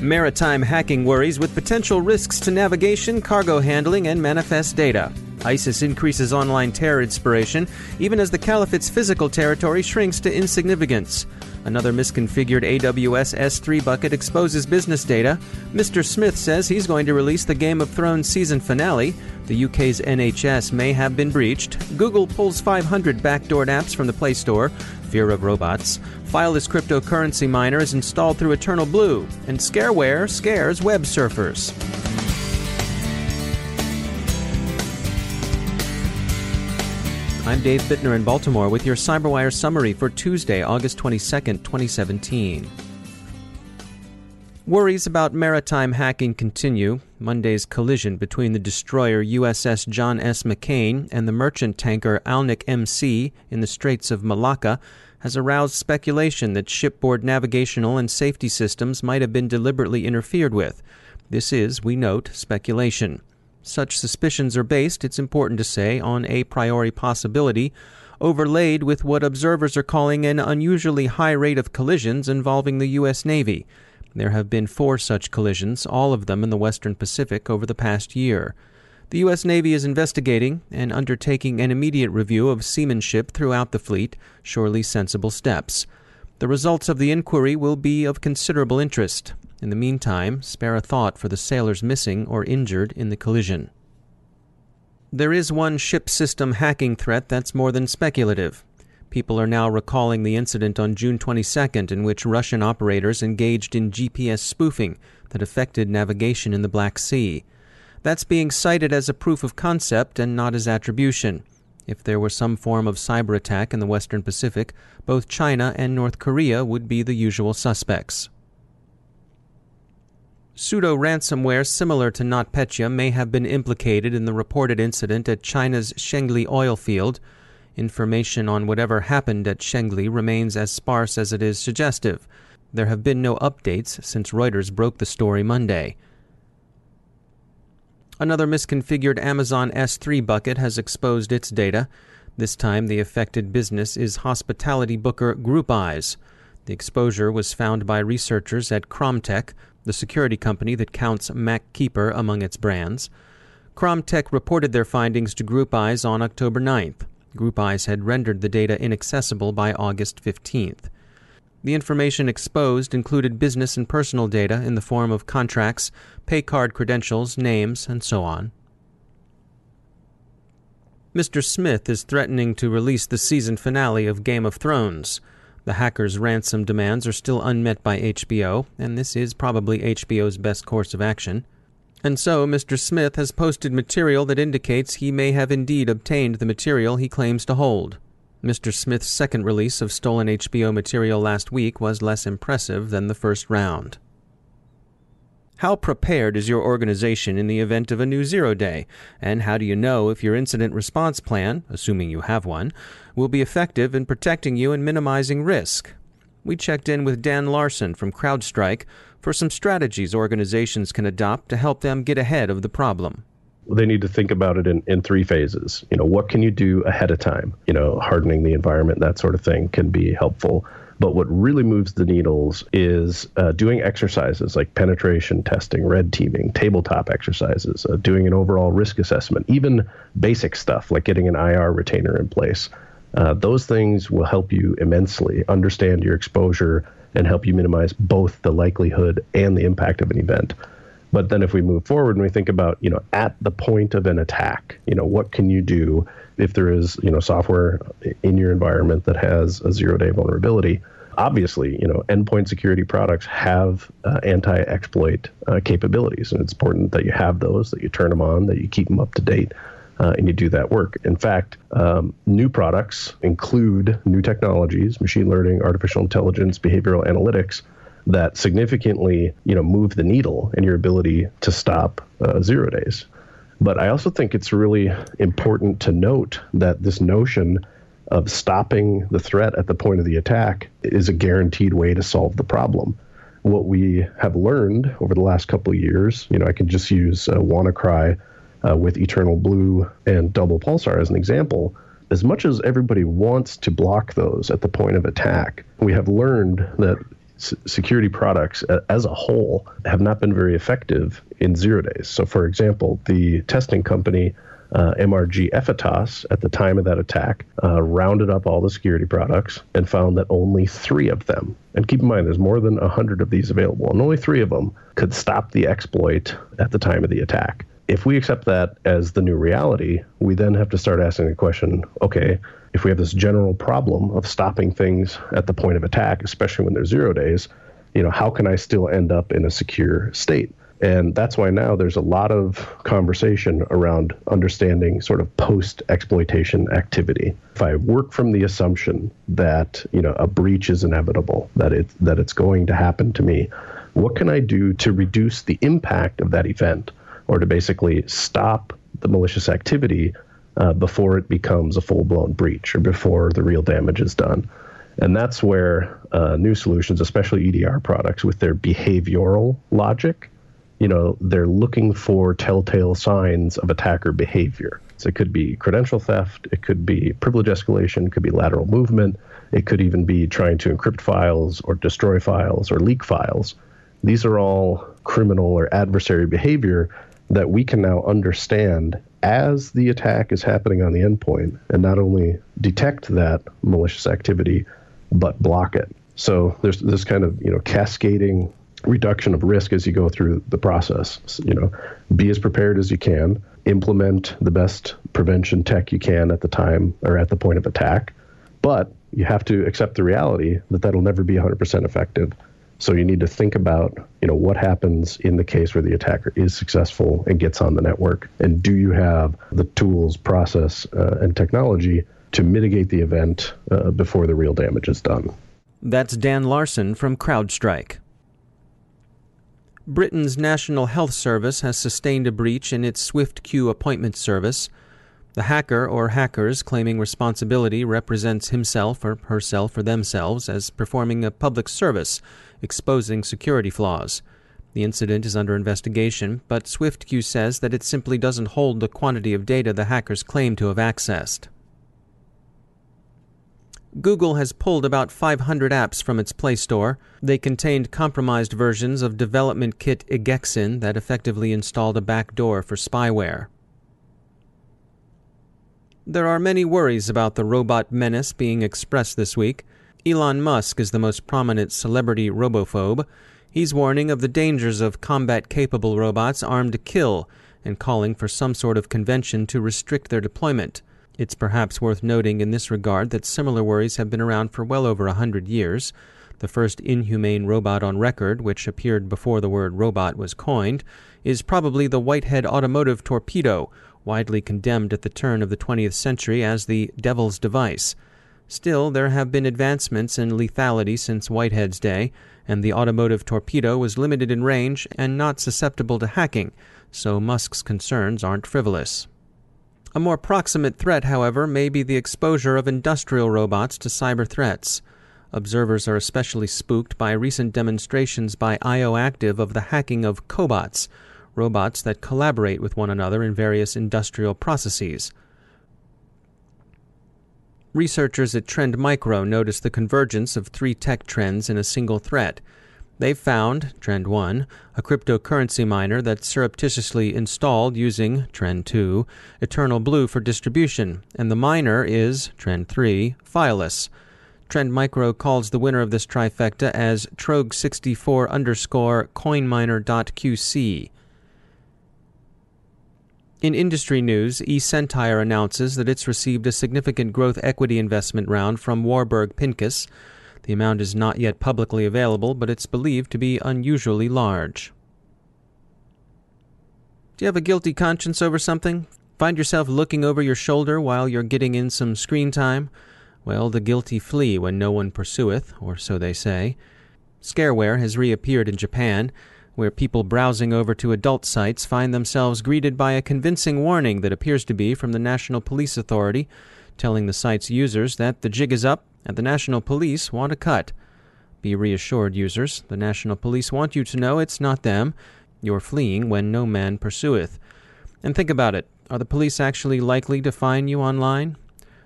Maritime hacking worries with potential risks to navigation, cargo handling, and manifest data. ISIS increases online terror inspiration, even as the caliphate's physical territory shrinks to insignificance. Another misconfigured AWS S3 bucket exposes business data. Mr. Smith says he's going to release the Game of Thrones season finale. The UK's NHS may have been breached. Google pulls 500 backdoored apps from the Play Store. Fear of robots. Fileless cryptocurrency miner is installed through Eternal Blue. And scareware scares web surfers. I'm Dave Bittner in Baltimore with your CyberWire summary for Tuesday, August 22nd, 2017. Worries about maritime hacking continue. Monday's collision between the destroyer USS John S. McCain and the merchant tanker Alnic MC in the Straits of Malacca has aroused speculation that shipboard navigational and safety systems might have been deliberately interfered with. This is, we note, speculation. Such suspicions are based, it's important to say, on a priori possibility, overlaid with what observers are calling an unusually high rate of collisions involving the U.S. Navy. There have been four such collisions, all of them in the Western Pacific, over the past year. The U.S. Navy is investigating and undertaking an immediate review of seamanship throughout the fleet, surely sensible steps. The results of the inquiry will be of considerable interest. In the meantime, spare a thought for the sailors missing or injured in the collision. There is one ship system hacking threat that's more than speculative. People are now recalling the incident on June 22nd in which Russian operators engaged in GPS spoofing that affected navigation in the Black Sea. That's being cited as a proof of concept and not as attribution. If there were some form of cyber attack in the Western Pacific, both China and North Korea would be the usual suspects. Pseudo ransomware similar to NotPetya may have been implicated in the reported incident at China's Shengli oil field. Information on whatever happened at Shengli remains as sparse as it is suggestive. There have been no updates since Reuters broke the story Monday. Another misconfigured Amazon S3 bucket has exposed its data. This time, the affected business is hospitality booker Groupize. The exposure was found by researchers at Kromtech, the security company that counts MacKeeper among its brands. Kromtech reported their findings to Groupize on October 9th. Groupize had rendered the data inaccessible by August 15th. The information exposed included business and personal data in the form of contracts, pay card credentials, names, and so on. Mr. Smith is threatening to release the season finale of Game of Thrones. The hackers' ransom demands are still unmet by HBO, and this is probably HBO's best course of action. And so, Mr. Smith has posted material that indicates he may have indeed obtained the material he claims to hold. Mr. Smith's second release of stolen HBO material last week was less impressive than the first round. How prepared is your organization in the event of a new zero day? And how do you know if your incident response plan, assuming you have one, will be effective in protecting you and minimizing risk? We checked in with Dan Larson from CrowdStrike for some strategies organizations can adopt to help them get ahead of the problem they need to think about it in, in three phases. You know, what can you do ahead of time? You know, hardening the environment, that sort of thing can be helpful. But what really moves the needles is uh, doing exercises like penetration testing, red teaming, tabletop exercises, uh, doing an overall risk assessment, even basic stuff like getting an IR retainer in place. Uh, those things will help you immensely understand your exposure and help you minimize both the likelihood and the impact of an event. But then if we move forward and we think about, you know, at the point of an attack, you know, what can you do if there is you know software in your environment that has a zero day vulnerability obviously, you know, endpoint security products have uh, anti-exploit uh, capabilities, and it's important that you have those, that you turn them on, that you keep them up to date, uh, and you do that work. In fact, um, new products include new technologies, machine learning, artificial intelligence, behavioral analytics that significantly, you know, move the needle in your ability to stop uh, zero days. But I also think it's really important to note that this notion of stopping the threat at the point of the attack is a guaranteed way to solve the problem. What we have learned over the last couple of years, you know, I can just use uh, WannaCry uh, with Eternal Blue and Double Pulsar as an example. As much as everybody wants to block those at the point of attack, we have learned that security products as a whole have not been very effective in zero days. So, for example, the testing company uh, MRG Effitas at the time of that attack uh, rounded up all the security products and found that only three of them, and keep in mind there's more than 100 of these available, and only three of them could stop the exploit at the time of the attack. If we accept that as the new reality, we then have to start asking the question okay, if we have this general problem of stopping things at the point of attack, especially when there's zero days, you know, how can I still end up in a secure state? And that's why now there's a lot of conversation around understanding sort of post exploitation activity. If I work from the assumption that, you know, a breach is inevitable, that it that it's going to happen to me, what can I do to reduce the impact of that event or to basically stop the malicious activity uh, before it becomes a full blown breach or before the real damage is done? And that's where uh, new solutions, especially EDR products, with their behavioral logic, you know, they're looking for telltale signs of attacker behavior. So it could be credential theft, it could be privilege escalation, it could be lateral movement, it could even be trying to encrypt files or destroy files or leak files. These are all criminal or adversary behavior that we can now understand as the attack is happening on the endpoint and not only detect that malicious activity, but block it. So there's this kind of you know cascading reduction of risk as you go through the process. You know, be as prepared as you can, implement the best prevention tech you can at the time or at the point of attack, but you have to accept the reality that that'll never be 100% effective. So you need to think about, you know, what happens in the case where the attacker is successful and gets on the network, and do you have the tools, process, uh, and technology to mitigate the event uh, before the real damage is done? That's Dan Larson from CrowdStrike. Britain's National Health Service has sustained a breach in its SwiftQueue appointment service. The hacker or hackers claiming responsibility represents himself or herself or themselves as performing a public service, exposing security flaws. The incident is under investigation, but SwiftQueue says that it simply doesn't hold the quantity of data the hackers claim to have accessed. Google has pulled about 500 apps from its Play Store. They contained compromised versions of development kit Igexin that effectively installed a backdoor for spyware. There are many worries about the robot menace being expressed this week. Elon Musk is the most prominent celebrity robophobe. He's warning of the dangers of combat capable robots armed to kill and calling for some sort of convention to restrict their deployment. It's perhaps worth noting in this regard that similar worries have been around for well over a hundred years. The first inhumane robot on record, which appeared before the word robot was coined, is probably the Whitehead automotive torpedo, widely condemned at the turn of the 20th century as the devil's device. Still, there have been advancements in lethality since Whitehead's day, and the automotive torpedo was limited in range and not susceptible to hacking, so Musk's concerns aren't frivolous. A more proximate threat, however, may be the exposure of industrial robots to cyber threats. Observers are especially spooked by recent demonstrations by IOActive of the hacking of cobots, robots that collaborate with one another in various industrial processes. Researchers at Trend Micro noticed the convergence of three tech trends in a single threat they found, Trend 1, a cryptocurrency miner that surreptitiously installed using, Trend 2, Eternal Blue for distribution, and the miner is, Trend 3, fileless. Trend Micro calls the winner of this trifecta as Trogue64 underscore coinminer.qc. In industry news, eSentire announces that it's received a significant growth equity investment round from Warburg Pincus. The amount is not yet publicly available, but it's believed to be unusually large. Do you have a guilty conscience over something? Find yourself looking over your shoulder while you're getting in some screen time? Well, the guilty flee when no one pursueth, or so they say. Scareware has reappeared in Japan, where people browsing over to adult sites find themselves greeted by a convincing warning that appears to be from the National Police Authority, telling the site's users that the jig is up and the National Police want a cut. Be reassured, users, the National Police want you to know it's not them. You're fleeing when no man pursueth. And think about it are the police actually likely to find you online?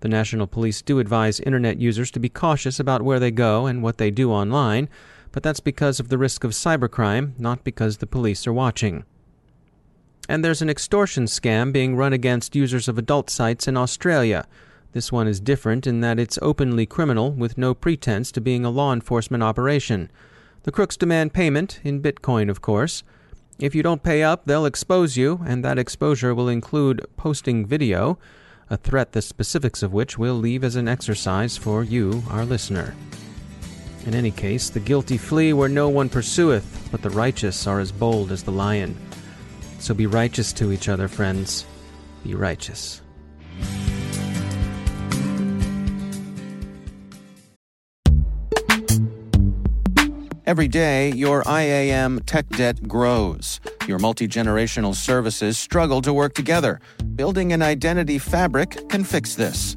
The National Police do advise Internet users to be cautious about where they go and what they do online, but that's because of the risk of cybercrime, not because the police are watching. And there's an extortion scam being run against users of adult sites in Australia. This one is different in that it's openly criminal with no pretense to being a law enforcement operation. The crooks demand payment, in Bitcoin, of course. If you don't pay up, they'll expose you, and that exposure will include posting video, a threat the specifics of which we'll leave as an exercise for you, our listener. In any case, the guilty flee where no one pursueth, but the righteous are as bold as the lion. So be righteous to each other, friends. Be righteous. Every day, your IAM tech debt grows. Your multi generational services struggle to work together. Building an identity fabric can fix this.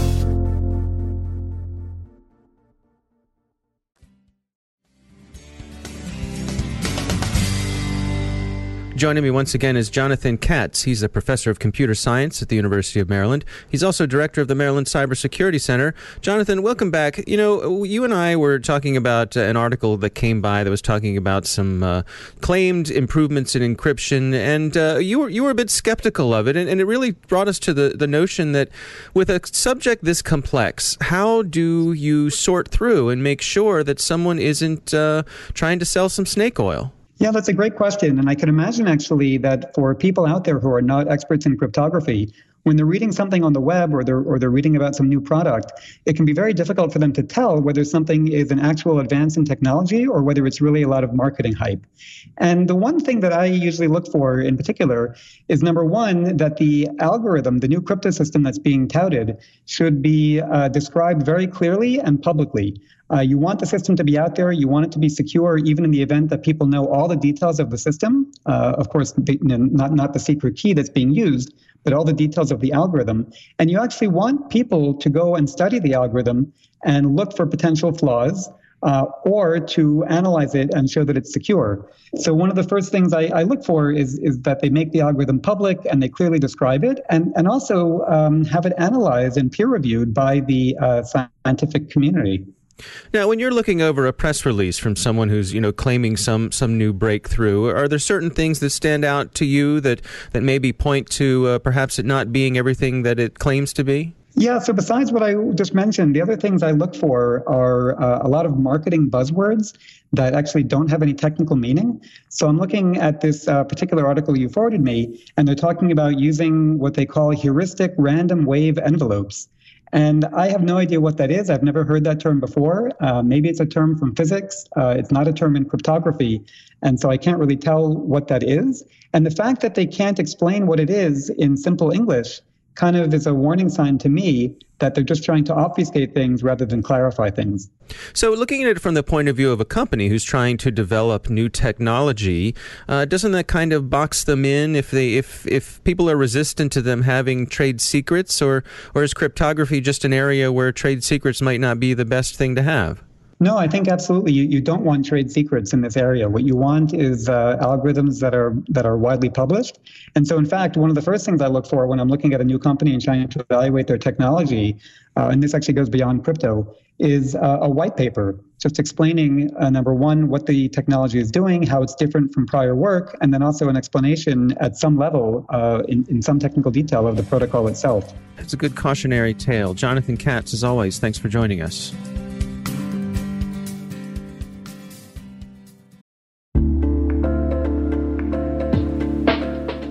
Joining me once again is Jonathan Katz. He's a professor of computer science at the University of Maryland. He's also director of the Maryland Cybersecurity Center. Jonathan, welcome back. You know, you and I were talking about uh, an article that came by that was talking about some uh, claimed improvements in encryption, and uh, you were you were a bit skeptical of it, and, and it really brought us to the, the notion that with a subject this complex, how do you sort through and make sure that someone isn't uh, trying to sell some snake oil? Yeah, that's a great question. And I can imagine actually that for people out there who are not experts in cryptography, when they're reading something on the web or they're, or they're reading about some new product, it can be very difficult for them to tell whether something is an actual advance in technology or whether it's really a lot of marketing hype. And the one thing that I usually look for in particular is number one, that the algorithm, the new crypto system that's being touted, should be uh, described very clearly and publicly. Uh, you want the system to be out there. You want it to be secure, even in the event that people know all the details of the system. Uh, of course, not not the secret key that's being used, but all the details of the algorithm. And you actually want people to go and study the algorithm and look for potential flaws. Uh, or to analyze it and show that it's secure. So one of the first things I, I, look for is, is that they make the algorithm public and they clearly describe it, and, and also um, have it analyzed and peer reviewed by the uh, scientific community. Now, when you're looking over a press release from someone who's you know claiming some some new breakthrough, are there certain things that stand out to you that that maybe point to uh, perhaps it not being everything that it claims to be? Yeah, so besides what I just mentioned, the other things I look for are uh, a lot of marketing buzzwords that actually don't have any technical meaning. So I'm looking at this uh, particular article you forwarded me, and they're talking about using what they call heuristic random wave envelopes. And I have no idea what that is. I've never heard that term before. Uh, maybe it's a term from physics. Uh, it's not a term in cryptography. And so I can't really tell what that is. And the fact that they can't explain what it is in simple English kind of is a warning sign to me that they're just trying to obfuscate things rather than clarify things. So, looking at it from the point of view of a company who's trying to develop new technology, uh, doesn't that kind of box them in if they if if people are resistant to them having trade secrets, or or is cryptography just an area where trade secrets might not be the best thing to have? No, I think absolutely. You, you don't want trade secrets in this area. What you want is uh, algorithms that are that are widely published. And so, in fact, one of the first things I look for when I'm looking at a new company and trying to evaluate their technology, uh, and this actually goes beyond crypto, is uh, a white paper just explaining uh, number one what the technology is doing, how it's different from prior work, and then also an explanation at some level, uh, in in some technical detail, of the protocol itself. It's a good cautionary tale. Jonathan Katz, as always, thanks for joining us.